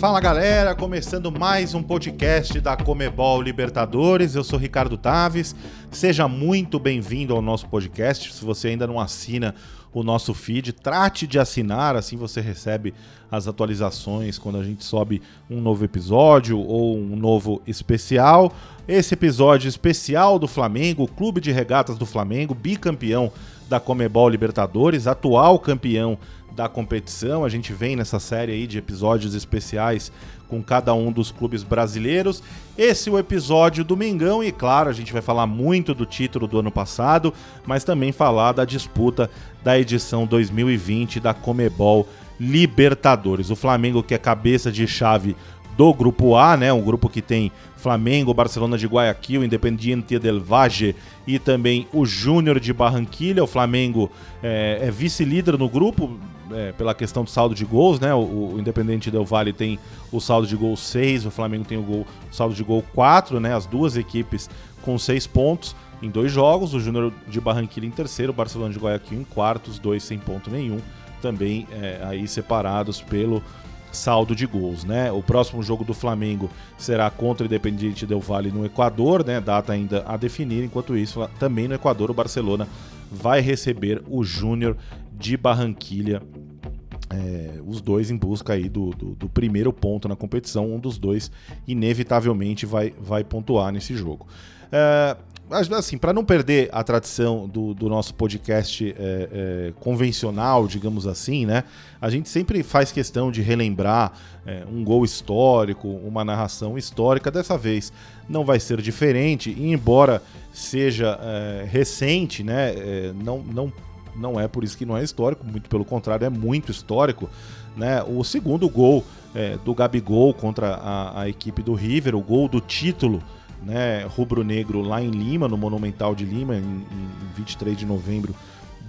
Fala galera, começando mais um podcast da Comebol Libertadores. Eu sou Ricardo Taves. Seja muito bem-vindo ao nosso podcast. Se você ainda não assina o nosso feed, trate de assinar, assim você recebe as atualizações quando a gente sobe um novo episódio ou um novo especial. Esse episódio especial do Flamengo, Clube de Regatas do Flamengo, bicampeão da Comebol Libertadores, atual campeão da competição. A gente vem nessa série aí de episódios especiais com cada um dos clubes brasileiros. Esse é o episódio do Mengão e claro, a gente vai falar muito do título do ano passado, mas também falar da disputa da edição 2020 da Comebol Libertadores. O Flamengo que é cabeça de chave do grupo A, né? Um grupo que tem Flamengo, Barcelona de Guayaquil, Independiente del Valle e também o Júnior de Barranquilha. O Flamengo é, é vice-líder no grupo, é, pela questão do saldo de gols, né? O, o Independente Del Valle tem o saldo de gol 6, o Flamengo tem o, gol, o saldo de gol 4, né? As duas equipes com 6 pontos em dois jogos, o Júnior de Barranquilla em terceiro, o Barcelona de Guayaquil em quarto, os dois sem ponto nenhum, também é, aí separados pelo saldo de gols, né? O próximo jogo do Flamengo será contra o Independiente Del Valle no Equador, né? Data ainda a definir. Enquanto isso, também no Equador, o Barcelona vai receber o Júnior de Barranquilha. É, os dois em busca aí do, do, do, primeiro ponto na competição. Um dos dois, inevitavelmente, vai, vai pontuar nesse jogo. É, assim, para não perder a tradição do, do nosso podcast é, é, convencional, digamos assim, né? A gente sempre faz questão de relembrar é, um gol histórico, uma narração histórica. Dessa vez não vai ser diferente, e embora seja é, recente, né? Não, não, não é por isso que não é histórico, muito pelo contrário, é muito histórico. Né? O segundo gol é, do Gabigol contra a, a equipe do River, o gol do título né, rubro-negro lá em Lima, no Monumental de Lima, em, em 23 de novembro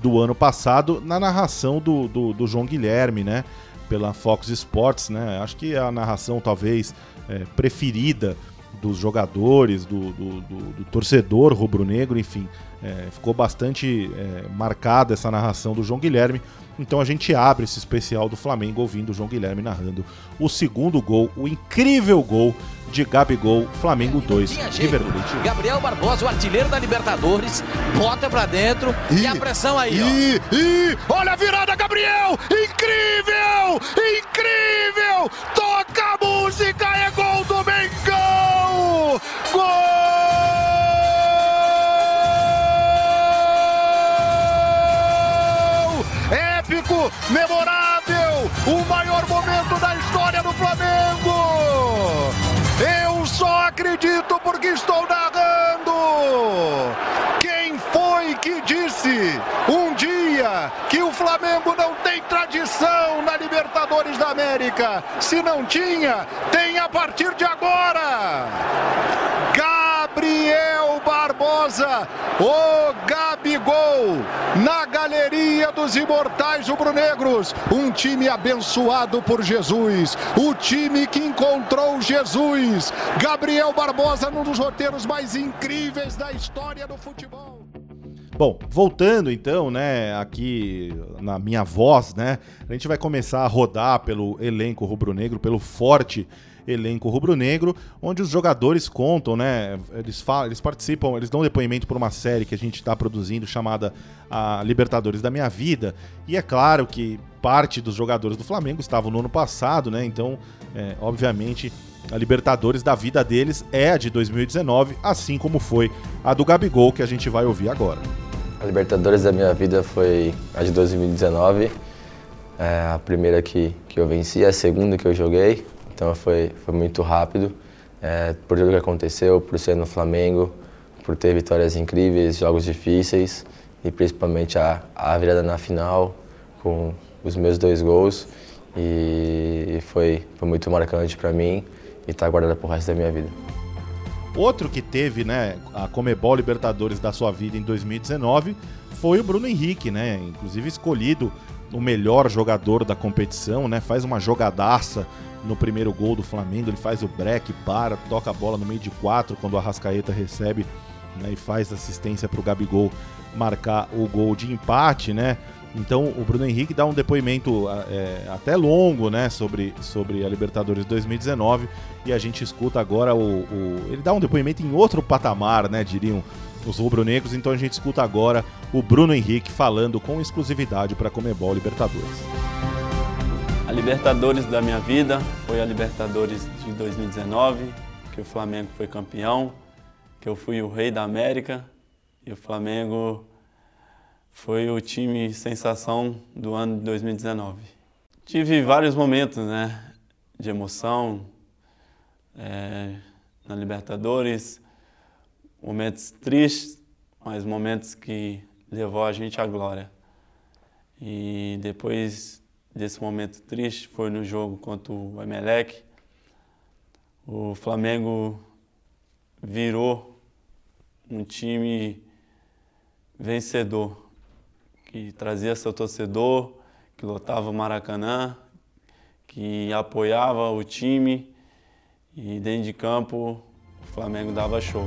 do ano passado, na narração do, do, do, João Guilherme, né, pela Fox Sports, né, acho que a narração talvez é, preferida dos jogadores, do, do, do torcedor rubro-negro, enfim, é, ficou bastante é, marcada essa narração do João Guilherme. Então a gente abre esse especial do Flamengo ouvindo o João Guilherme narrando o segundo gol, o incrível gol de Gabigol, Flamengo 2, River Plate. Gabriel Barbosa, o artilheiro da Libertadores, bota pra dentro e, e a pressão aí, e, ó. E, olha a virada, Gabriel! Incrível! Incrível! Toca a música, porque estou narrando. Quem foi que disse um dia que o Flamengo não tem tradição na Libertadores da América? Se não tinha, tem a partir de agora. Gabriel Barbosa, o Gabigol, na galeria dos imortais rubro-negros. Um time abençoado por Jesus, o time que encontrou Jesus. Gabriel Barbosa, num dos roteiros mais incríveis da história do futebol. Bom, voltando então, né, aqui na minha voz, né, a gente vai começar a rodar pelo elenco rubro-negro, pelo forte elenco rubro-negro, onde os jogadores contam, né? Eles, falam, eles participam, eles dão depoimento por uma série que a gente está produzindo chamada a Libertadores da Minha Vida. E é claro que parte dos jogadores do Flamengo estavam no ano passado, né? Então, é, obviamente, a Libertadores da vida deles é a de 2019, assim como foi a do Gabigol, que a gente vai ouvir agora. A Libertadores da minha vida foi a de 2019. É a primeira que, que eu venci, a segunda que eu joguei. Então foi, foi muito rápido, é, por tudo que aconteceu, por ser no Flamengo, por ter vitórias incríveis, jogos difíceis e principalmente a, a virada na final com os meus dois gols. E foi, foi muito marcante para mim e está guardada pro resto da minha vida. Outro que teve né, a Comebol Libertadores da sua vida em 2019 foi o Bruno Henrique, né? Inclusive escolhido o melhor jogador da competição, né? Faz uma jogadaça no primeiro gol do Flamengo, ele faz o break, para, toca a bola no meio de quatro quando o Arrascaeta recebe né, e faz assistência para o Gabigol marcar o gol de empate, né? Então o Bruno Henrique dá um depoimento é, até longo, né, sobre, sobre a Libertadores 2019 e a gente escuta agora o, o, ele dá um depoimento em outro patamar, né, diriam os rubro-negros. Então a gente escuta agora o Bruno Henrique falando com exclusividade para Comebol Libertadores. A Libertadores da minha vida foi a Libertadores de 2019, que o Flamengo foi campeão, que eu fui o rei da América e o Flamengo foi o time sensação do ano de 2019. Tive vários momentos né, de emoção é, na Libertadores, momentos tristes, mas momentos que levou a gente à glória. E depois desse momento triste foi no jogo contra o Emelec. O Flamengo virou um time vencedor que trazia seu torcedor, que lotava o Maracanã, que apoiava o time e dentro de campo o Flamengo dava show.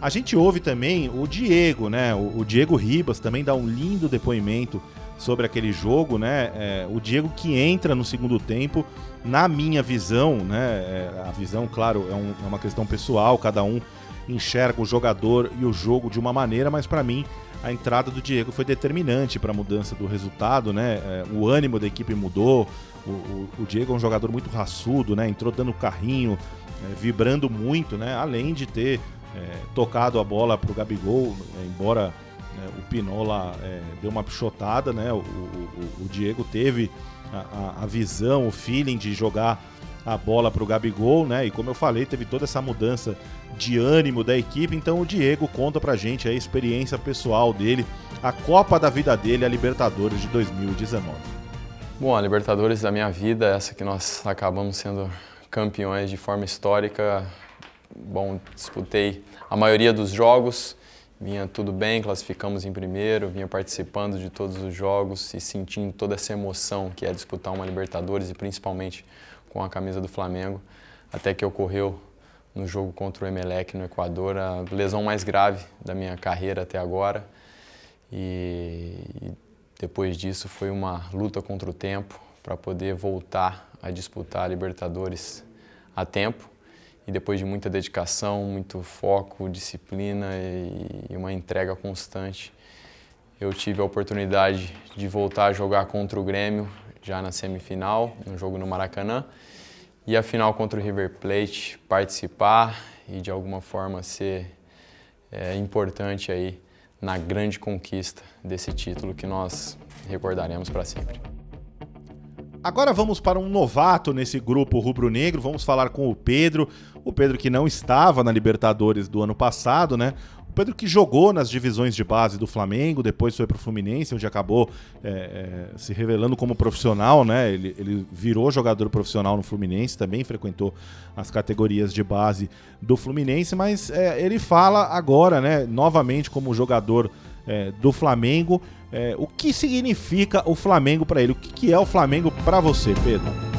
A gente ouve também o Diego, né? O, Diego Ribas também dá um lindo depoimento sobre aquele jogo, né? É, o Diego que entra no segundo tempo, na minha visão, né? É, a visão, claro, é, um, é, uma questão pessoal, cada um enxerga o jogador e o jogo de uma maneira, mas para mim a entrada do Diego foi determinante para a mudança do resultado, né? É, o ânimo da equipe mudou. O, o, o, Diego é um jogador muito raçudo, né? Entrou dando carrinho, é, vibrando muito, né? Além de ter é, tocado a bola para o Gabigol, é, embora é, o Pinola é, deu uma pichotada, né? O, o Diego teve a, a, visão, o feeling de jogar a bola para o Gabigol, né? E como eu falei, teve toda essa mudança de ânimo da equipe. Então o Diego conta pra gente a experiência pessoal dele, a Copa da vida dele, a Libertadores de 2019. Bom, a Libertadores da minha vida, essa que nós acabamos sendo campeões de forma histórica. Bom, disputei a maioria dos jogos, vinha tudo bem, classificamos em primeiro, vinha participando de todos os jogos e sentindo toda essa emoção que é disputar uma Libertadores e principalmente com a camisa do Flamengo, até que ocorreu no jogo contra o Emelec no Equador, a lesão mais grave da minha carreira até agora. E, depois disso foi uma luta contra o tempo para poder voltar a disputar a Libertadores a tempo. E depois de muita dedicação, muito foco, disciplina e uma entrega constante, eu tive a oportunidade de voltar a jogar contra o Grêmio já na semifinal, no jogo no Maracanã e a final contra o River Plate, participar e de alguma forma ser é, importante aí na grande conquista desse título que nós recordaremos para sempre. Agora vamos para um novato nesse grupo rubro-negro. Vamos falar com o Pedro. O Pedro que não estava na Libertadores do ano passado, né? Pedro que jogou nas divisões de base do Flamengo, depois foi para o Fluminense, onde acabou é, é, se revelando como profissional, né? Ele, ele, virou jogador profissional no Fluminense, também frequentou as categorias de base do Fluminense, mas é, ele fala agora, né, novamente como jogador é, do Flamengo, é, o que significa o Flamengo para ele? O que, que, é o Flamengo para você, Pedro?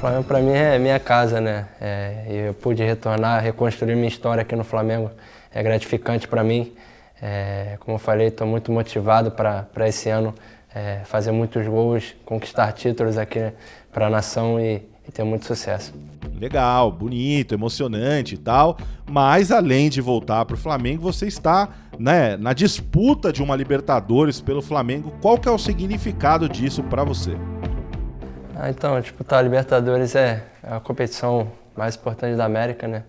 Flamengo para mim é minha casa, né? É, eu pude retornar, reconstruir minha história aqui no Flamengo é gratificante para mim. É, como eu falei, estou muito motivado para esse ano é, fazer muitos gols, conquistar títulos aqui para a nação e, e ter muito sucesso. Legal, bonito, emocionante e tal. Mas além de voltar para o Flamengo, você está né, na disputa de uma Libertadores pelo Flamengo. Qual que é o significado disso para você? Ah, então, disputar a Libertadores é a competição mais importante da América, né?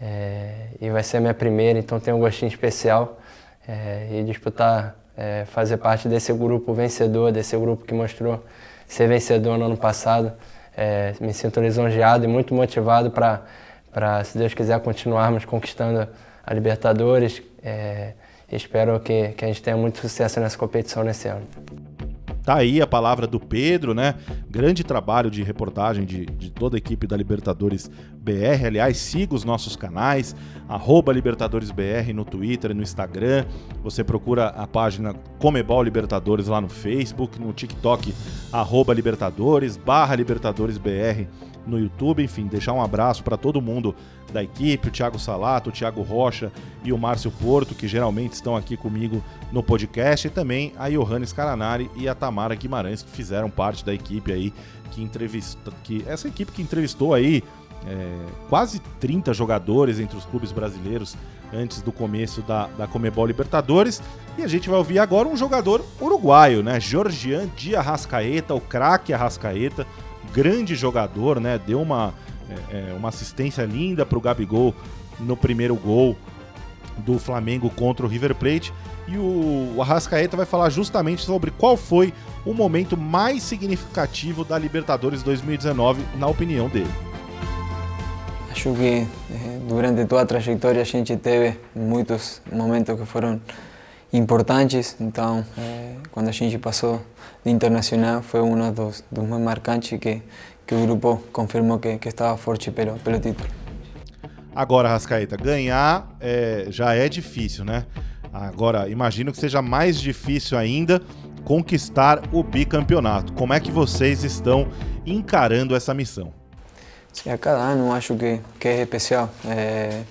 É, e vai ser a minha primeira, então tem um gostinho especial. É, e disputar, é, fazer parte desse grupo vencedor, desse grupo que mostrou ser vencedor no ano passado. É, me sinto lisonjeado e muito motivado para, se Deus quiser, continuarmos conquistando a Libertadores. É, espero que, que a gente tenha muito sucesso nessa competição nesse ano. Tá aí a palavra do Pedro, né? grande trabalho de reportagem de, de toda a equipe da Libertadores BR. Aliás, siga os nossos canais, LibertadoresBR no Twitter e no Instagram. Você procura a página Comebol Libertadores lá no Facebook, no TikTok, Libertadores, barra LibertadoresBR no YouTube. Enfim, deixar um abraço para todo mundo da equipe, o Thiago Salato, o Thiago Rocha e o Márcio Porto, que geralmente estão aqui comigo no podcast, e também a Johannes Caranari e a Tamara Guimarães, que fizeram parte da equipe aí que entrevistou, que essa equipe que entrevistou aí é, quase 30 jogadores entre os clubes brasileiros antes do começo da, da Comebol Libertadores. E a gente vai ouvir agora um jogador uruguaio, né? Georgian Di Arrascaeta, o craque Arrascaeta, grande jogador, né? Deu uma, é, é uma assistência linda para o Gabigol no primeiro gol do Flamengo contra o River Plate. E o, Arrascaeta vai falar justamente sobre qual foi o momento mais significativo da Libertadores 2019, na opinião dele. Acho que eh, durante toda a trajetória a gente teve muitos momentos que foram importantes, então eh, quando a gente passou de internacional foi um dos, dos mais marcantes que, que o grupo confirmou que, que estava forte pelo, pelo título. Agora, Rascaeta, ganhar é, já é difícil, né? Agora, imagino que seja mais difícil ainda conquistar o bicampeonato. Como é que vocês estão encarando essa missão? Sim, a cada ano acho que, que é especial. É,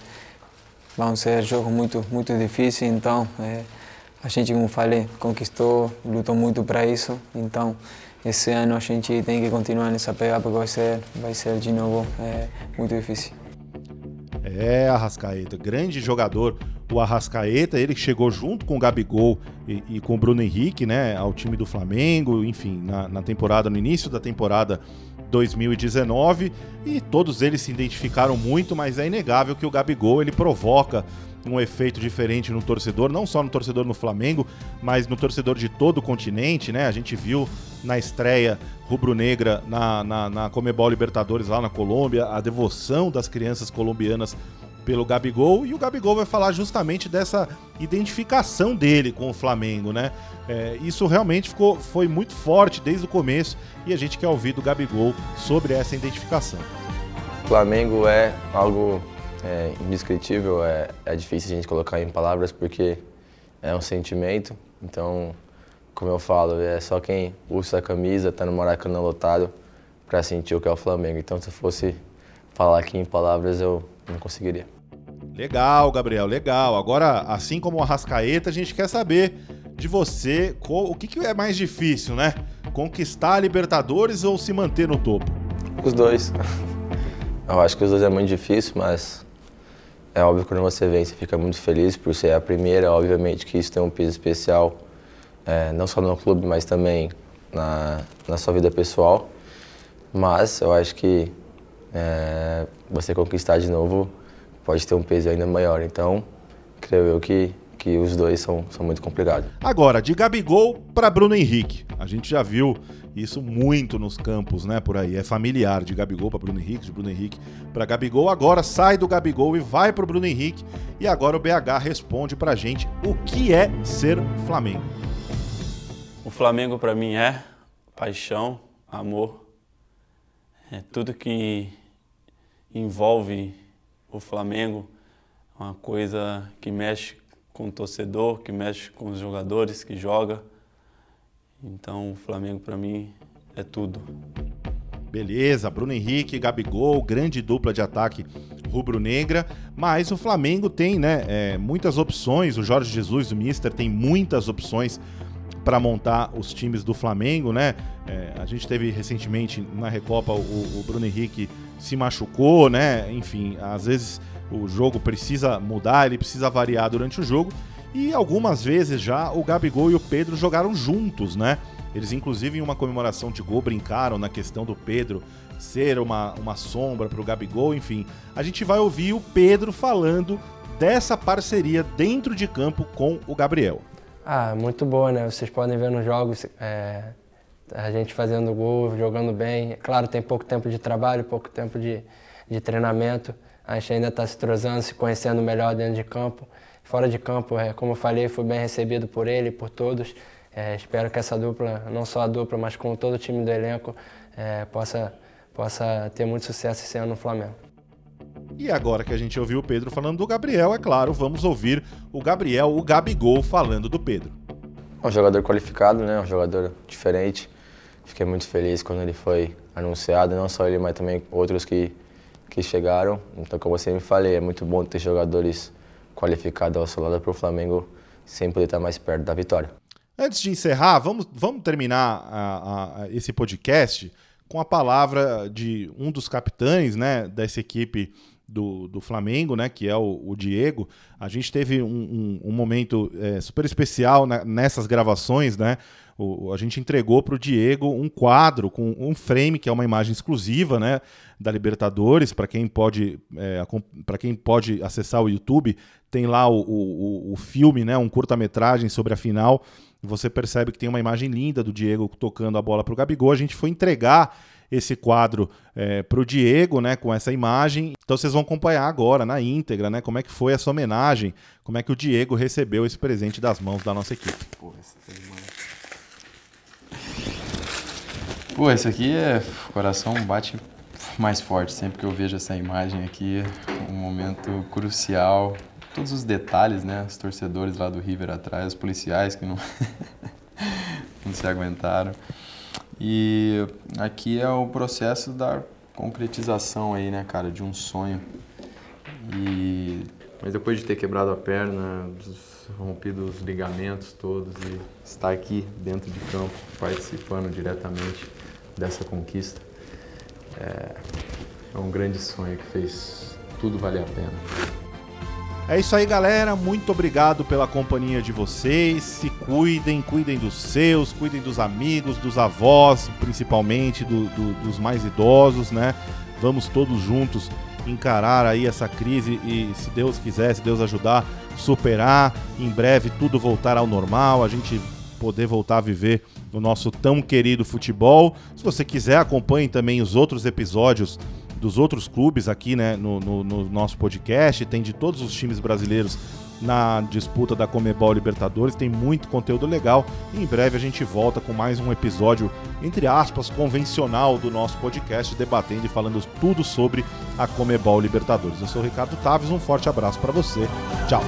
vão ser jogos muito, muito difíceis, então é, a gente, como falei, conquistou, lutou muito para isso. Então, esse ano a gente tem que continuar nessa pegada porque vai ser, vai ser de novo é, muito difícil. É, Arrascaeta, grande jogador. O Arrascaeta, ele chegou junto com o Gabigol e, e com o Bruno Henrique, né, ao time do Flamengo, enfim, na, na temporada, no início da temporada 2019 e todos eles se identificaram muito, mas é inegável que o Gabigol ele provoca um efeito diferente no torcedor, não só no torcedor no Flamengo, mas no torcedor de todo o continente, né? A gente viu na estreia rubro-negra na, na, na Comebol Libertadores lá na Colômbia, a devoção das crianças colombianas pelo Gabigol e o Gabigol vai falar justamente dessa identificação dele com o Flamengo, né? É, isso realmente ficou, foi muito forte desde o começo e a gente quer ouvir do Gabigol sobre essa identificação. Flamengo é algo é, indescritível, é, é difícil a gente colocar em palavras porque é um sentimento. Então, como eu falo, é só quem usa a camisa, tá no Maracanã lotado para sentir o que é o Flamengo. Então, se fosse falar aqui em palavras, eu não conseguiria. Legal, Gabriel, legal. Agora, assim como o Arrascaeta, a gente quer saber de você o que, que é mais difícil, né? Conquistar a Libertadores ou se manter no topo? Os dois. Eu acho que os dois é muito difícil, mas é óbvio que quando você vem, você fica muito feliz por ser a primeira. Obviamente que isso tem um peso especial, é, não só no clube, mas também na, na sua vida pessoal. Mas eu acho que é, você conquistar de novo pode ter um peso ainda maior. Então, creio eu que, que os dois são, são muito complicados. Agora, de Gabigol para Bruno Henrique. A gente já viu isso muito nos campos, né, por aí. É familiar de Gabigol para Bruno Henrique, de Bruno Henrique para Gabigol. Agora sai do Gabigol e vai para o Bruno Henrique. E agora o BH responde para a gente o que é ser Flamengo. O Flamengo para mim é paixão, amor, é tudo que envolve o Flamengo uma coisa que mexe com o torcedor, que mexe com os jogadores que joga. Então o Flamengo para mim é tudo. Beleza, Bruno Henrique, Gabigol, grande dupla de ataque rubro-negra, mas o Flamengo tem né, é, muitas opções, o Jorge Jesus, o Mister, tem muitas opções para montar os times do Flamengo, né? É, a gente teve recentemente na Recopa o, o, Bruno Henrique se machucou, né? Enfim, às vezes o jogo precisa mudar, ele precisa variar durante o jogo. E algumas vezes já o Gabigol e o Pedro jogaram juntos, né? Eles, inclusive, em uma comemoração de gol, brincaram na questão do Pedro ser uma, uma sombra para o Gabigol, enfim. A gente vai ouvir o Pedro falando dessa parceria dentro de campo com o Gabriel. Ah, muito boa, né? Vocês podem ver nos jogos é, a gente fazendo gol, jogando bem. Claro, tem pouco tempo de trabalho, pouco tempo de, de treinamento. A gente ainda está se trozando, se conhecendo melhor dentro de campo. Fora de campo, é, como eu falei, fui bem recebido por ele, por todos. É, espero que essa dupla, não só a dupla, mas com todo o time do elenco, é, possa, possa ter muito sucesso esse ano no Flamengo. E agora que a gente ouviu o Pedro falando do Gabriel, é claro, vamos ouvir o Gabriel, o Gabigol, falando do Pedro. É um jogador qualificado, né? Um jogador diferente. Fiquei muito feliz quando ele foi anunciado, não só ele, mas também outros que, que chegaram. Então, como eu sempre falei, é muito bom ter jogadores qualificados ao seu lado para o Flamengo sempre estar mais perto da vitória. Antes de encerrar, vamos, vamos terminar a, a, esse podcast com a palavra de um dos capitães né, dessa equipe do, do Flamengo, né, que é o, o Diego. A gente teve um, um, um momento é, super especial na, nessas gravações, né? O, a gente entregou para o Diego um quadro com um frame, que é uma imagem exclusiva né, da Libertadores. Para quem, pode, é, para quem pode acessar o YouTube, tem lá o, o, o filme, né, um curta-metragem sobre a final. Você percebe que tem uma imagem linda do Diego tocando a bola para o Gabigol. A gente foi entregar esse quadro é, para o Diego, né, com essa imagem. Então vocês vão acompanhar agora na íntegra, né, como é que foi essa homenagem, como é que o Diego recebeu esse presente das mãos da nossa equipe. Pô, essa Pô, esse aqui é o coração bate mais forte sempre que eu vejo essa imagem aqui, um momento crucial. Todos os detalhes, né? Os torcedores lá do River atrás, os policiais que não, não se aguentaram. E aqui é o processo da concretização aí, né, cara, de um sonho. E mas depois de ter quebrado a perna, rompido os ligamentos todos e estar aqui dentro de campo participando diretamente dessa conquista é, é um grande sonho que fez tudo valer a pena. É isso aí, galera. Muito obrigado pela companhia de vocês. Se cuidem, cuidem dos seus, cuidem dos amigos, dos avós, principalmente do, do, dos mais idosos, né? Vamos todos juntos encarar aí essa crise e, se Deus quiser, se Deus ajudar, superar. Em breve tudo voltar ao normal, a gente poder voltar a viver o nosso tão querido futebol. Se você quiser, acompanhe também os outros episódios dos outros clubes aqui né, no, no, no nosso podcast, tem de todos os times brasileiros na disputa da Comebol Libertadores, tem muito conteúdo legal. E em breve a gente volta com mais um episódio, entre aspas, convencional do nosso podcast, debatendo e falando tudo sobre a Comebol Libertadores. Eu sou o Ricardo Taves, um forte abraço para você. Tchau.